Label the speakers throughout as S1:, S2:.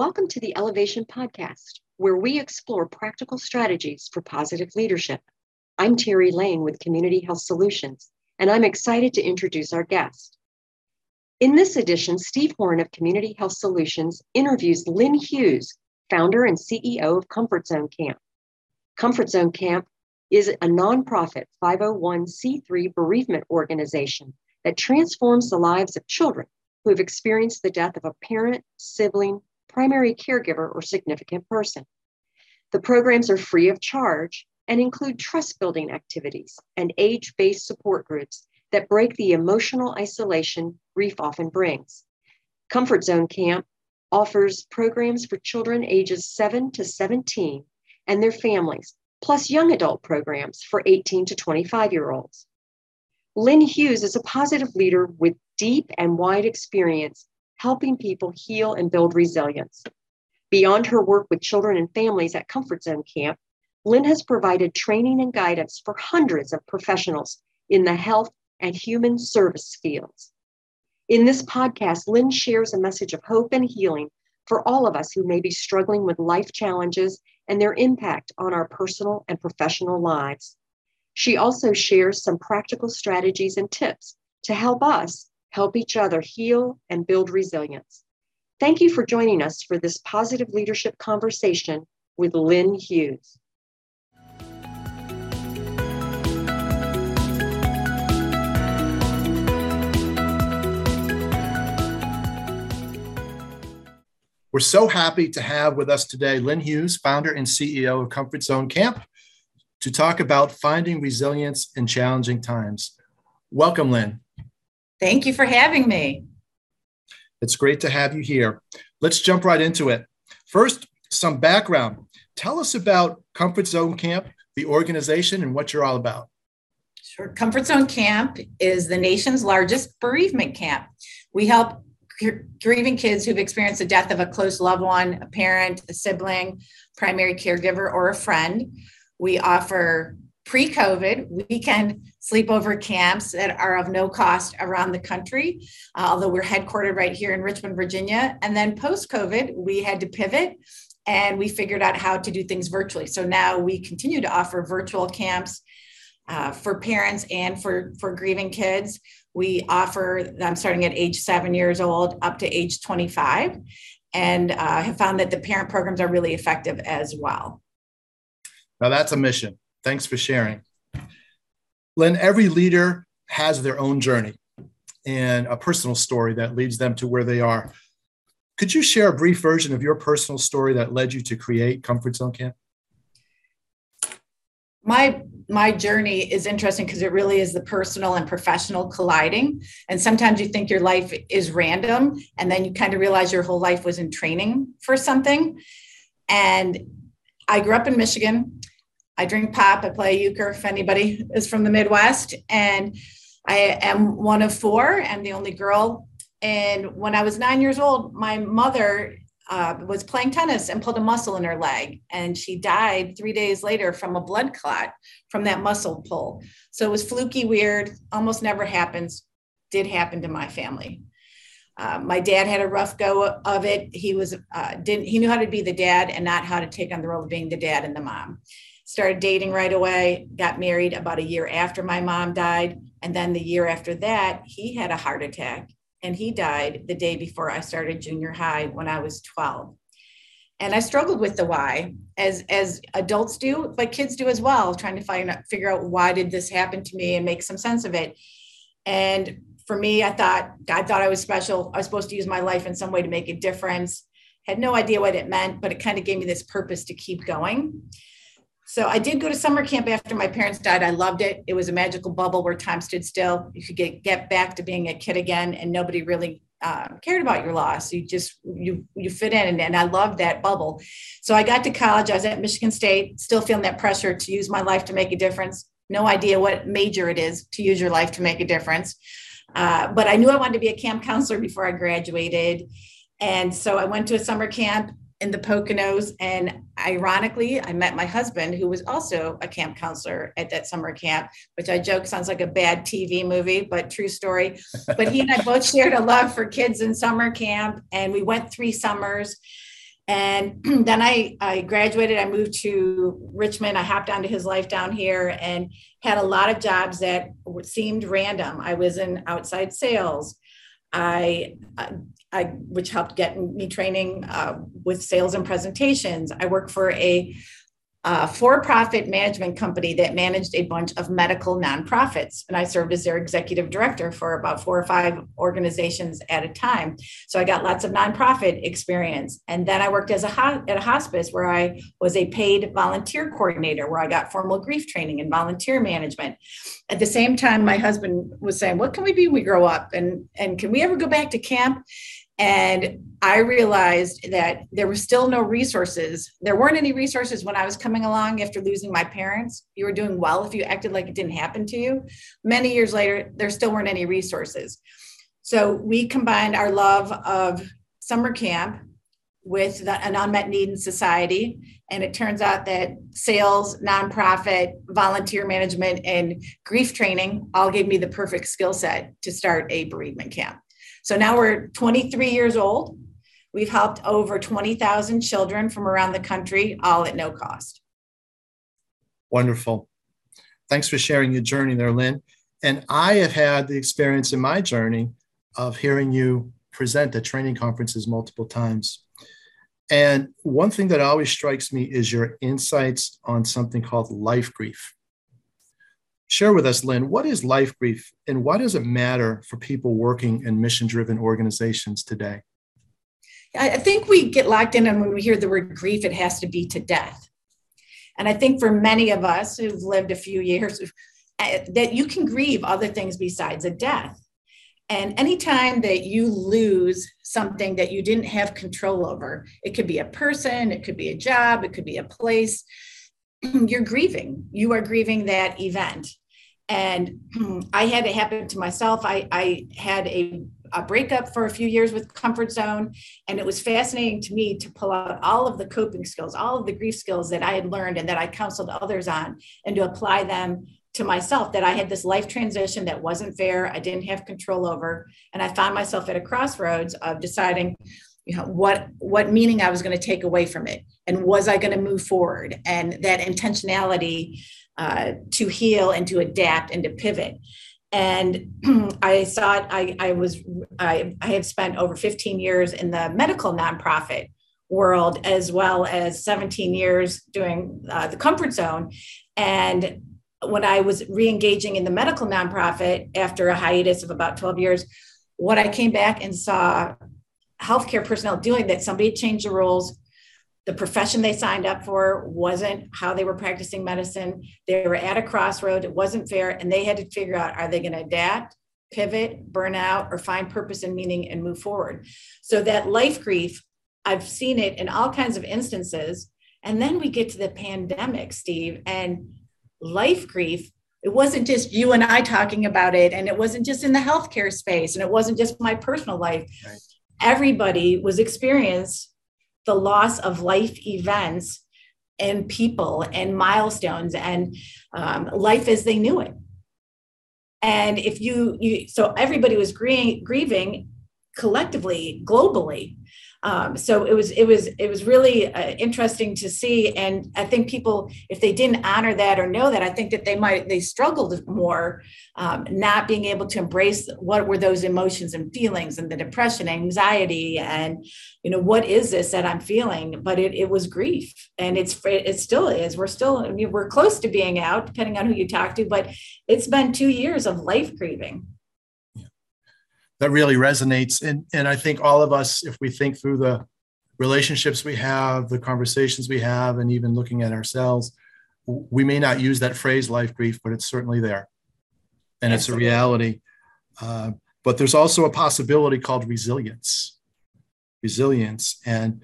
S1: Welcome to the Elevation Podcast, where we explore practical strategies for positive leadership. I'm Terry Lane with Community Health Solutions, and I'm excited to introduce our guest. In this edition, Steve Horn of Community Health Solutions interviews Lynne Hughes, founder and CEO of Comfort Zone Camp. Comfort Zone Camp is a nonprofit 501c3 bereavement organization that transforms the lives of children who have experienced the death of a parent, sibling, primary caregiver, or significant person. The programs are free of charge and include trust building activities and age based support groups that break the emotional isolation grief often brings. Comfort Zone Camp offers programs for children ages 7 to 17 and their families, plus young adult programs for 18 to 25 year olds. Lynne Hughes is a positive leader with deep and wide experience helping people heal and build resilience. Beyond her work with children and families at Comfort Zone Camp, Lynne has provided training and guidance for hundreds of professionals in the health and human service fields. In this podcast, Lynne shares a message of hope and healing for all of us who may be struggling with life challenges and their impact on our personal and professional lives. She also shares some practical strategies and tips to help us help each other heal and build resilience. Thank you for joining us for this positive leadership conversation with Lynne Hughes.
S2: We're so happy to have with us today Lynne Hughes, founder and CEO of Comfort Zone Camp, to talk about finding resilience in challenging times. Welcome, Lynne.
S3: Thank you for having me.
S2: It's great to have you here. Let's jump right into it. First, some background. Tell us about Comfort Zone Camp, the organization, and what you're all about.
S3: Sure. Comfort Zone Camp is the nation's largest bereavement camp. We help grieving kids who've experienced the death of a close loved one, a parent, a sibling, primary caregiver, or a friend. We offer pre COVID weekend sleepover camps that are of no cost around the country, uh, although we're headquartered right here in Richmond, Virginia. And then post COVID, we had to pivot and we figured out how to do things virtually. So now we continue to offer virtual camps uh, for parents and for, for grieving kids. We offer them starting at age seven years old up to age 25 and uh, have found that the parent programs are really effective as well.
S2: Now that's a mission. Thanks for sharing. Lynne, every leader has their own journey and a personal story that leads them to where they are. Could you share a brief version of your personal story that led you to create Comfort Zone Camp?
S3: My my journey is interesting because it really is the personal and professional colliding. And sometimes you think your life is random, and then you kind of realize your whole life was in training for something. And I grew up in Michigan. I drink pop. I play euchre. If anybody is from the Midwest, and I am one of four and the only girl. And when I was nine years old, my mother uh, was playing tennis and pulled a muscle in her leg, and she died three days later from a blood clot from that muscle pull. So it was fluky, weird, almost never happens. Did happen to my family. Uh, my dad had a rough go of it. He was uh, didn't he knew how to be the dad and not how to take on the role of being the dad and the mom started dating right away, got married about a year after my mom died. And then the year after that, he had a heart attack and he died the day before I started junior high when I was 12. And I struggled with the why, as as adults do, but kids do as well, trying to find out, figure out why did this happen to me and make some sense of it. And for me, I thought I thought I was special. I was supposed to use my life in some way to make a difference. Had no idea what it meant, but it kind of gave me this purpose to keep going. So I did go to summer camp after my parents died. I loved it. It was a magical bubble where time stood still. You could get get back to being a kid again, and nobody really uh, cared about your loss. You just you you fit in, and, and I loved that bubble. So I got to college. I was at Michigan State, still feeling that pressure to use my life to make a difference. No idea what major it is to use your life to make a difference, uh, but I knew I wanted to be a camp counselor before I graduated. And so I went to a summer camp in the Poconos. And ironically, I met my husband, who was also a camp counselor at that summer camp, which I joke sounds like a bad TV movie, but true story. But he and I both shared a love for kids in summer camp. And we went three summers. And then I, I graduated, I moved to Richmond. I hopped onto his life down here and had a lot of jobs that seemed random. I was in outside sales. I, uh, I which helped get me training uh, with sales and presentations. I worked for a a for-profit management company that managed a bunch of medical nonprofits and i served as their executive director for about four or five organizations at a time. So i got lots of nonprofit experience. And then i worked as a ho- at a hospice where i was a paid volunteer coordinator where i got formal grief training and volunteer management. At the same time my husband was saying what can we be when we grow up? And and can we ever go back to camp and I realized that there were still no resources. There weren't any resources when I was coming along after losing my parents. You were doing well if you acted like it didn't happen to you. Many years later, there still weren't any resources. So we combined our love of summer camp with the, an unmet need in society. And it turns out that sales, nonprofit, volunteer management, and grief training all gave me the perfect skill set to start a bereavement camp. So now we're 23 years old. We've helped over 20,000 children from around the country, all at no cost.
S2: Wonderful. Thanks for sharing your journey there, Lynne. And I have had the experience in my journey of hearing you present at training conferences multiple times. And one thing that always strikes me is your insights on something called life grief. Share with us, Lynne, what is life grief and why does it matter for people working in mission driven organizations today?
S3: I think we get locked in, and when we hear the word grief, it has to be to death. And I think for many of us who've lived a few years, uh, that you can grieve other things besides a death. And anytime that you lose something that you didn't have control over, it could be a person, it could be a job, it could be a place, you're grieving. You are grieving that event and I had it happen to myself. I, I had a, a breakup for a few years with Comfort Zone, and it was fascinating to me to pull out all of the coping skills, all of the grief skills that I had learned and that I counseled others on, and to apply them to myself. That I had this life transition that wasn't fair, I didn't have control over, and I found myself at a crossroads of deciding you know what what meaning i was going to take away from it and was i going to move forward and that intentionality uh, to heal and to adapt and to pivot. And I saw it, I, I was, I, I have spent over 15 years in the medical nonprofit world, as well as 17 years doing uh, the comfort zone. And when I was re-engaging in the medical nonprofit after a hiatus of about 12 years, what I came back and saw healthcare personnel doing that somebody changed the rules, the profession they signed up for wasn't how they were practicing medicine. They were at a crossroad. It wasn't fair. And they had to figure out are they going to adapt, pivot, burn out, or find purpose and meaning and move forward? So that life grief, I've seen it in all kinds of instances. And then we get to the pandemic, Steve, and life grief. It wasn't just you and I talking about it, and it wasn't just in the healthcare space, and it wasn't just my personal life. Right. Everybody was experiencing the loss of life events and people and milestones and um, life as they knew it. And if you, you so everybody was grieving, grieving collectively, globally, um, so it was it was it was really uh, interesting to see, and I think people, if they didn't honor that or know that, I think that they might they struggled more, um, not being able to embrace what were those emotions and feelings, and the depression, anxiety, and you know what is this that I'm feeling? But it, it was grief, and it's it still is. We're still I mean, we're close to being out, depending on who you talk to, but it's been two years of life grieving
S2: that really resonates. And, and I think all of us, if we think through the relationships we have, the conversations we have, and even looking at ourselves, we may not use that phrase life grief, but it's certainly there. And it's a reality. Uh, but there's also a possibility called resilience. Resilience. And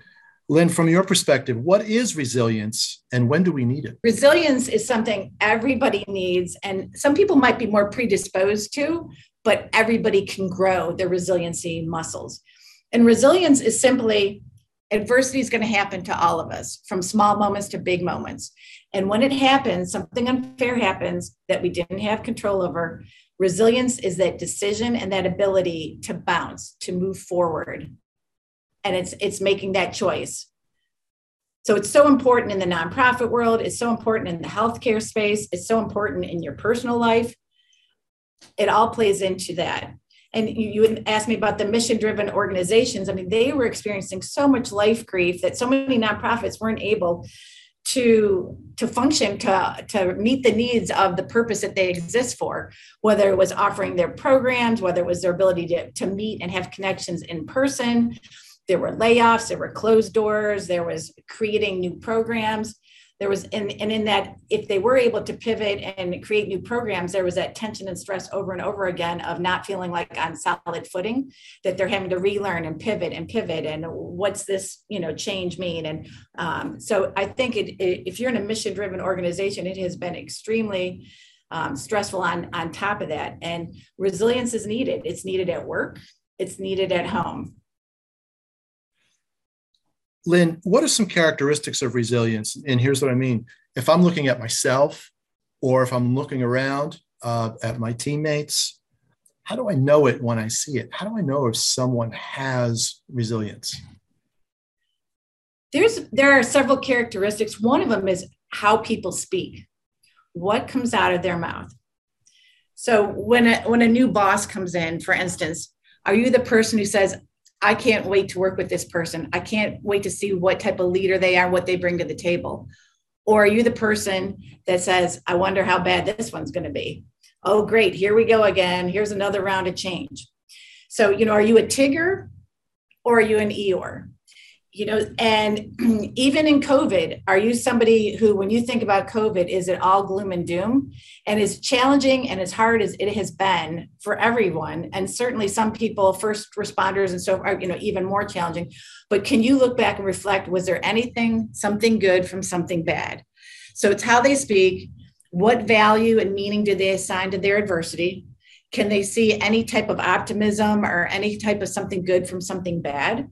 S2: Lynne, from your perspective, what is resilience and when do we need it?
S3: Resilience is something everybody needs, and some people might be more predisposed to, but everybody can grow their resiliency muscles. And resilience is simply adversity is going to happen to all of us from small moments to big moments. And when it happens, something unfair happens that we didn't have control over. Resilience is that decision and that ability to bounce, to move forward. And it's it's making that choice. So it's so important in the nonprofit world, it's so important in the healthcare space, it's so important in your personal life. It all plays into that. And you, you asked me about the mission driven organizations. I mean, they were experiencing so much life grief that so many nonprofits weren't able to to function to to meet the needs of the purpose that they exist for whether it was offering their programs whether it was their ability to, to meet and have connections in person there were layoffs there were closed doors there was creating new programs there was and, and in that if they were able to pivot and create new programs there was that tension and stress over and over again of not feeling like on solid footing that they're having to relearn and pivot and pivot and what's this you know change mean? And um, so i think it, it, if you're in a mission driven organization it has been extremely um, stressful on on top of that. And resilience is needed. It's needed at work. It's needed at home
S2: Lynne, what are some characteristics of resilience? And here's what I mean. If I'm looking at myself or if I'm looking around uh, at my teammates, how do I know it when I see it? How do I know if someone has resilience?
S3: There's there are several characteristics. One of them is how people speak. What comes out of their mouth? So when a, when a new boss comes in, for instance, are you the person who says, I can't wait to work with this person. I can't wait to see what type of leader they are, what they bring to the table. Or are you the person that says, I wonder how bad this one's going to be? Oh, great. Here we go again. Here's another round of change. So, you know, are you a Tigger or are you an Eeyore? You know and even in covid are you somebody who when you think about covid is it all gloom and doom? And as challenging and as hard as it has been for everyone and certainly some people first responders and so are you know even more challenging. But can you look back and reflect was there anything something good from something bad? So it's how they speak what value and meaning do they assign to their adversity? Can they see any type of optimism or any type of something good from something bad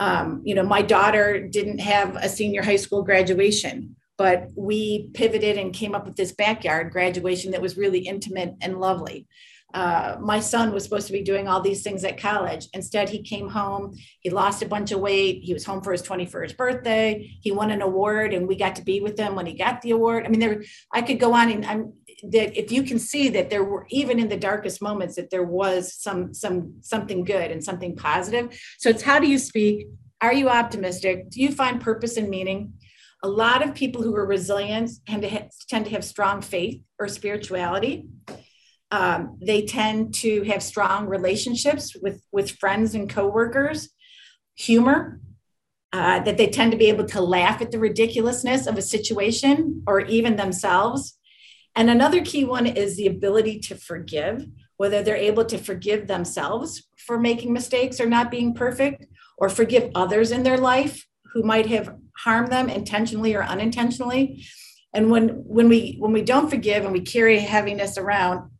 S3: um, you know, my daughter didn't have a senior high school graduation, but we pivoted and came up with this backyard graduation that was really intimate and lovely. Uh, my son was supposed to be doing all these things at college. Instead, he came home. He lost a bunch of weight. He was home for his 21st birthday. He won an award, and we got to be with him when he got the award. I mean, there I could go on, and I'm that if you can see that there were even in the darkest moments that there was some some something good and something positive so it's how do you speak are you optimistic do you find purpose and meaning a lot of people who are resilient tend to, ha- tend to have strong faith or spirituality um, they tend to have strong relationships with with friends and coworkers humor uh, that they tend to be able to laugh at the ridiculousness of a situation or even themselves and another key one is the ability to forgive, whether they're able to forgive themselves for making mistakes or not being perfect, or forgive others in their life who might have harmed them intentionally or unintentionally. And when when we when we don't forgive and we carry heaviness around,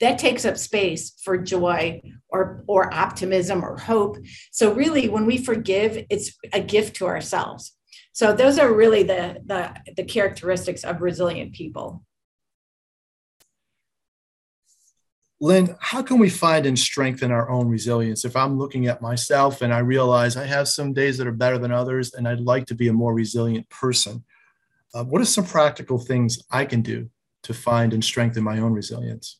S3: that takes up space for joy or or optimism or hope. So really when we forgive, it's a gift to ourselves. So those are really the the, the characteristics of resilient people.
S2: Lynne, how can we find and strengthen our own resilience? If I'm looking at myself and I realize I have some days that are better than others and I'd like to be a more resilient person, uh, what are some practical things I can do to find and strengthen my own resilience?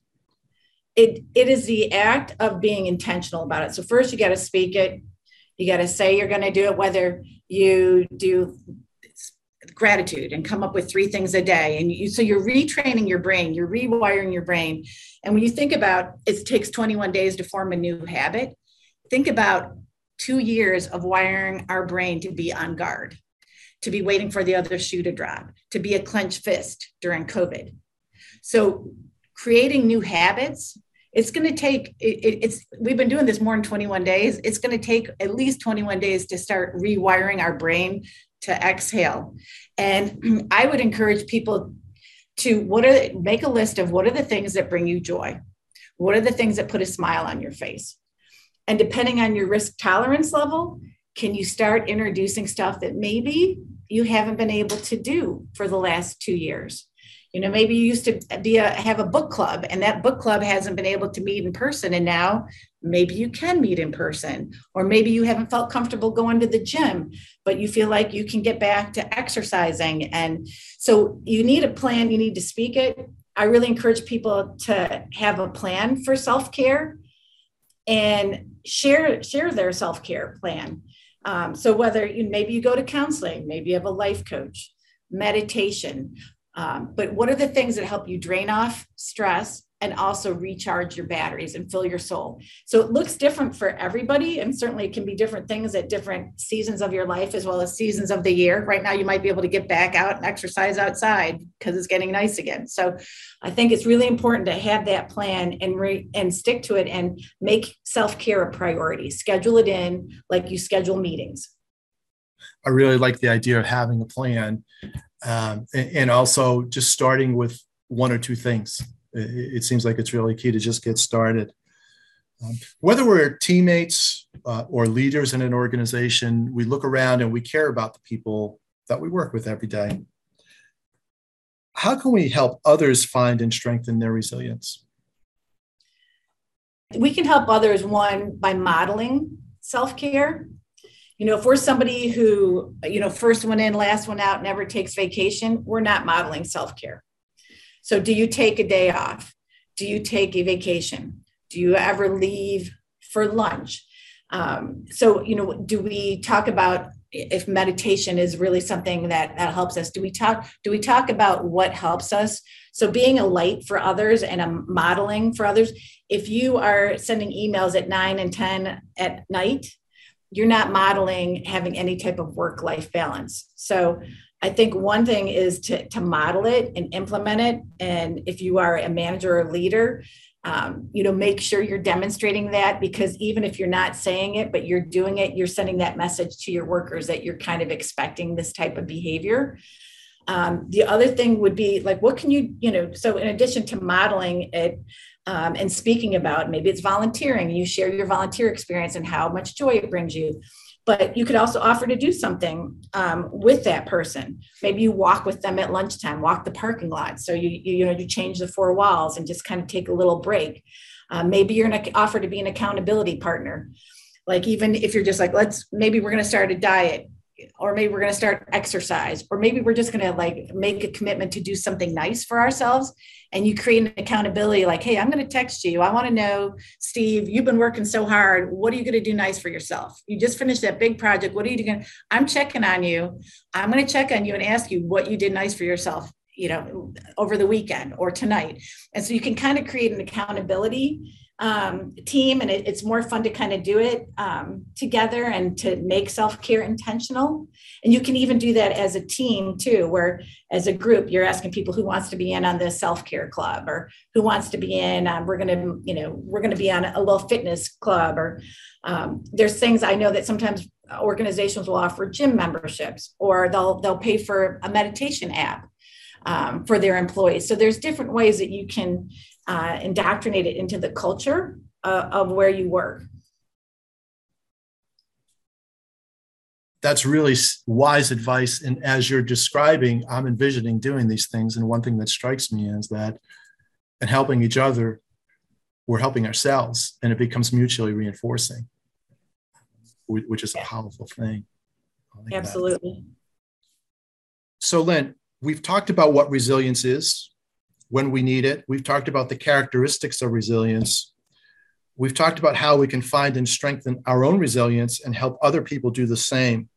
S3: It, it is the act of being intentional about it. So, first, you got to speak it. You got to say you're going to do it, whether you do gratitude and come up with three things a day. And you, so you're retraining your brain, you're rewiring your brain. And when you think about it takes 21 days to form a new habit, think about two years of wiring our brain to be on guard, to be waiting for the other shoe to drop, to be a clenched fist during COVID. So creating new habits it's going to take it, it's we've been doing this more than 21 days. It's going to take at least 21 days to start rewiring our brain to exhale. And i would encourage people to what are make a list of what are the things that bring you joy? What are the things that put a smile on your face? And depending on your risk tolerance level can you start introducing stuff that maybe you haven't been able to do for the last two years you know maybe you used to be a have a book club and that book club hasn't been able to meet in person and now maybe you can meet in person. Or maybe you haven't felt comfortable going to the gym but you feel like you can get back to exercising. And so you need a plan you need to speak it. I really encourage people to have a plan for self-care and share share their self-care plan. Um, so whether you maybe you go to counseling maybe you have a life coach meditation um, but what are the things that help you drain off stress and also recharge your batteries and fill your soul. So it looks different for everybody. And certainly it can be different things at different seasons of your life as well as seasons of the year. Right now, you might be able to get back out and exercise outside because it's getting nice again. So I think it's really important to have that plan and re- and stick to it and make self-care a priority. Schedule it in like you schedule meetings.
S2: I really like the idea of having a plan um, and, also just starting with one or two things it, seems like it's really key to just get started. Um, whether we're teammates uh, or leaders in an organization, we look around and we care about the people that we work with every day. How can we help others find and strengthen their resilience?
S3: We can help others, one, by modeling self care. You know, if we're somebody who, you know, first one in, last one out, never takes vacation, we're not modeling self care. So, do you take a day off? Do you take a vacation? Do you ever leave for lunch? Um, so, you know, do we talk about if meditation is really something that that helps us? Do we talk? Do we talk about what helps us? So, being a light for others and a modeling for others. If you are sending emails at nine and ten at night, you're not modeling having any type of work life balance. So, I think one thing is to, to model it and implement it. And if you are a manager or leader, um, you know, make sure you're demonstrating that because even if you're not saying it, but you're doing it, you're sending that message to your workers that you're kind of expecting this type of behavior. Um, the other thing would be like, what can you, you know, so in addition to modeling it um, and speaking about, maybe it's volunteering, you share your volunteer experience and how much joy it brings you. But you could also offer to do something um, with that person. Maybe you walk with them at lunchtime walk the parking lot. So you you, you know you change the four walls and just kind of take a little break. Uh, maybe you're going to offer to be an accountability partner. Like even if you're just like let's maybe we're going to start a diet or maybe we're going to start exercise or maybe we're just going to like make a commitment to do something nice for ourselves and you create an accountability like hey i'm going to text you. I want to know steve you've been working so hard. What are you going to do nice for yourself? You just finished that big project. What are you doing i'm checking on you. I'm going to check on you and ask you what you did nice for yourself you know over the weekend or tonight. And so you can kind of create an accountability um, team and it, it's more fun to kind of do it um, together and to make self-care intentional. And you can even do that as a team too where as a group you're asking people who wants to be in on the self-care club or who wants to be in um, we're to you know we're to be on a little fitness club or um, there's things i know that sometimes organizations will offer gym memberships or they'll they'll pay for a meditation app um, for their employees. So there's different ways that you can uh, indoctrinate it into the culture uh, of where you work.
S2: That's really wise advice. And as you're describing, I'm envisioning doing these things. And one thing that strikes me is that and helping each other, we're helping ourselves and it becomes mutually reinforcing, which is a powerful thing.
S3: Absolutely.
S2: So, Lynne, we've talked about what resilience is when we need it. We've talked about the characteristics of resilience. We've talked about how we can find and strengthen our own resilience and help other people do the same.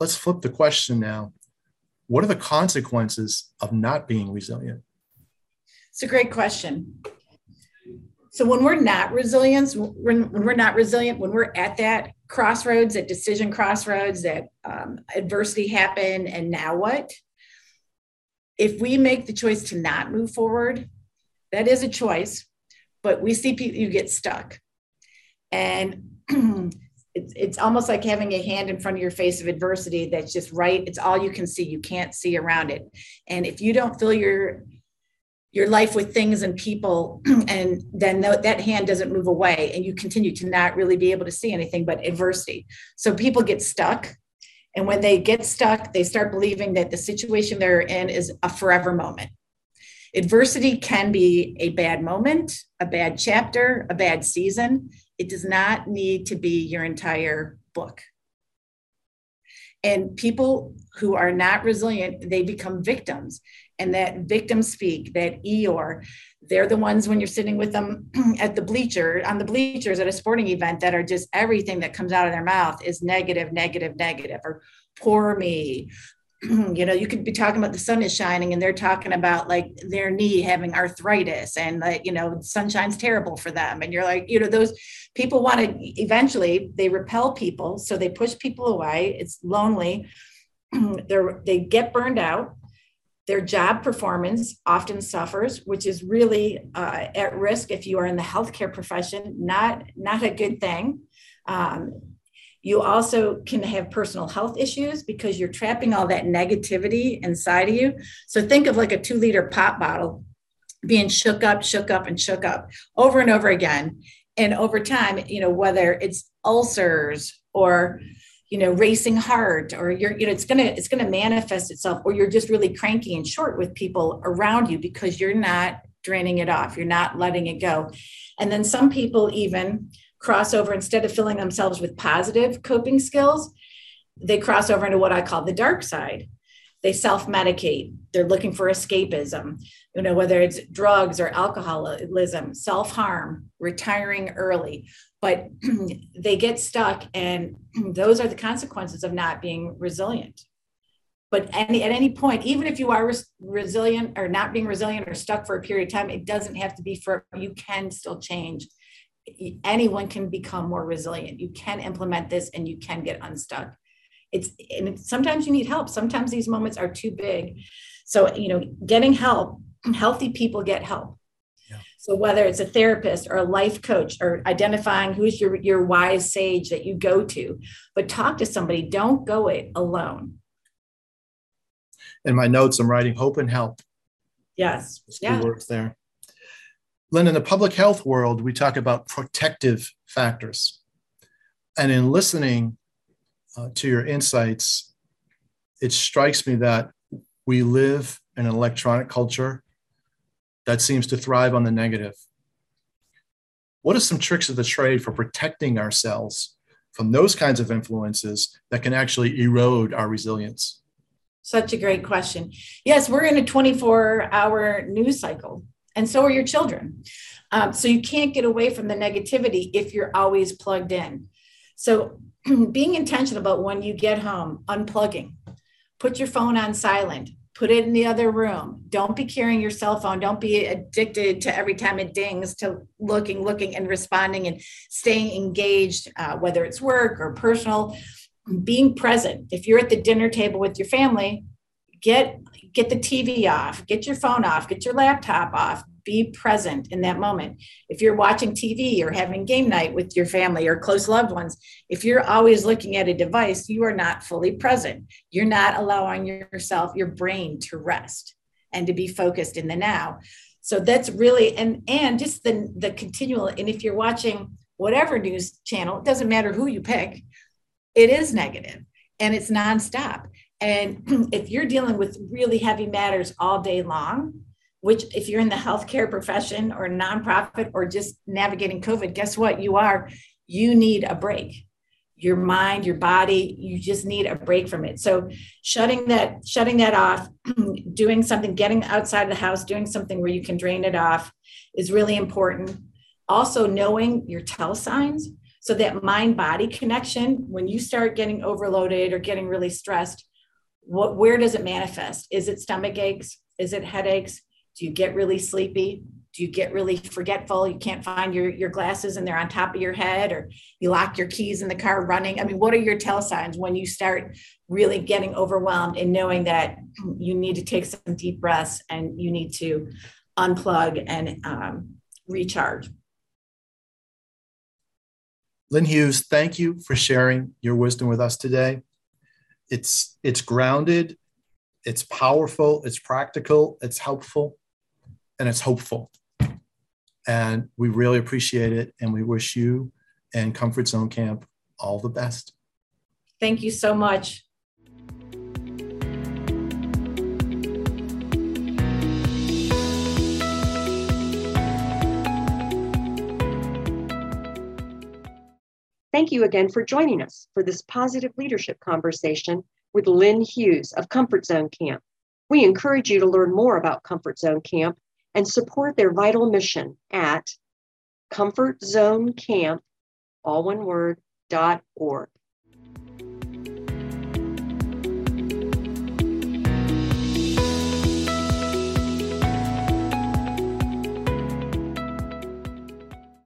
S2: Let's flip the question now. What are the consequences of not being resilient?
S3: It's a great question. So when we're not resilient, when, we're not resilient, when we're at that crossroads, that decision crossroads, that um, adversity happened, and now what? If we make the choice to not move forward, that is a choice, but we see people, you get stuck. And it's, it's almost like having a hand in front of your face of adversity that's just right. It's all you can see. You can't see around it. And if you don't fill your your life with things and people, and then that hand doesn't move away, and you continue to not really be able to see anything but adversity. So people get stuck And when they get stuck, they start believing that the situation they're in is a forever moment. Adversity can be a bad moment, a bad chapter, a bad season. It does not need to be your entire book. And people who are not resilient, they become victims. And that victim speak, that Eeyore, they're the ones when you're sitting with them at the bleacher, on the bleachers at a sporting event that are just everything that comes out of their mouth is negative, negative, negative, or poor me. you know, you could be talking about the sun is shining and they're talking about like their knee having arthritis and like, you know, sunshine's terrible for them. And you're like, you know, those people want to eventually they repel people. So they push people away. It's lonely. they're, they get burned out their job performance often suffers, which is really uh, at risk if you are in the healthcare profession, not, not a good thing. Um, you also can have personal health issues because you're trapping all that negativity inside of you. So think of like a two liter pop bottle being shook up, shook up, and shook up over and over again. And over time, you know, whether it's ulcers or you know racing hard or you're you know it's gonna it's gonna manifest itself or you're just really cranky and short with people around you because you're not draining it off you're not letting it go. And then some people even cross over instead of filling themselves with positive coping skills they cross over into what i call the dark side they self-medicate. They're looking for escapism you know whether it's drugs or alcoholism self-harm retiring early. But they get stuck and those are the consequences of not being resilient. But any, at any point even if you are res- resilient or not being resilient or stuck for a period of time it doesn't have to be for you can still change. Anyone can become more resilient. You can implement this and you can get unstuck it's and it's, sometimes you need help sometimes these moments are too big so you know getting help healthy people get help so whether it's a therapist or a life coach or identifying who's your, your wise sage that you go to, but talk to somebody, don't go it alone.
S2: In my notes, I'm writing hope and help.
S3: Yes. yeah.
S2: words there. Lynne, in the public health world, we talk about protective factors. And in listening uh, to your insights, it strikes me that we live in an electronic culture that seems to thrive on the negative. What are some tricks of the trade for protecting ourselves from those kinds of influences that can actually erode our resilience?
S3: Such a great question. Yes, we're in a 24 hour news cycle, and so are your children. Um, so you can't get away from the negativity if you're always plugged in. So being intentional about when you get home, unplugging, put your phone on silent, put it in the other room. Don't be carrying your cell phone. Don't be addicted to every time it dings to looking, looking, and responding and staying engaged, uh, whether it's work or personal. Being present. If you're at the dinner table with your family, get get the TV off, get your phone off, get your laptop off, be present in that moment. If you're watching TV or having game night with your family or close loved ones, if you're always looking at a device, you are not fully present. You're not allowing yourself, your brain to rest and to be focused in the now. So that's really and and just the the continual and if you're watching whatever news channel, it doesn't matter who you pick, it is negative and it's nonstop. And if you're dealing with really heavy matters all day long, which if you're in the healthcare profession or nonprofit or just navigating COVID, guess what? You are, you need a break. Your mind, your body, you just need a break from it. So shutting that, shutting that off, doing something, getting outside the house, doing something where you can drain it off is really important. Also knowing your tell signs. So that mind body connection, when you start getting overloaded or getting really stressed, what where does it manifest? Is it stomach aches? Is it headaches? Do you get really sleepy? Do you get really forgetful? You can't find your, your glasses and they're on top of your head, or you lock your keys in the car running? I mean, what are your tell signs when you start really getting overwhelmed and knowing that you need to take some deep breaths and you need to unplug and um, recharge?
S2: Lynne Hughes, thank you for sharing your wisdom with us today. It's it's grounded, it's powerful, it's practical, it's helpful and it's hopeful. And we really appreciate it. And we wish you and Comfort Zone Camp all the best.
S3: Thank you so much.
S1: Thank you again for joining us for this positive leadership conversation with Lynne Hughes of Comfort Zone Camp. We encourage you to learn more about Comfort Zone Camp and support their vital mission at comfortzonecamp, all one word, dot org.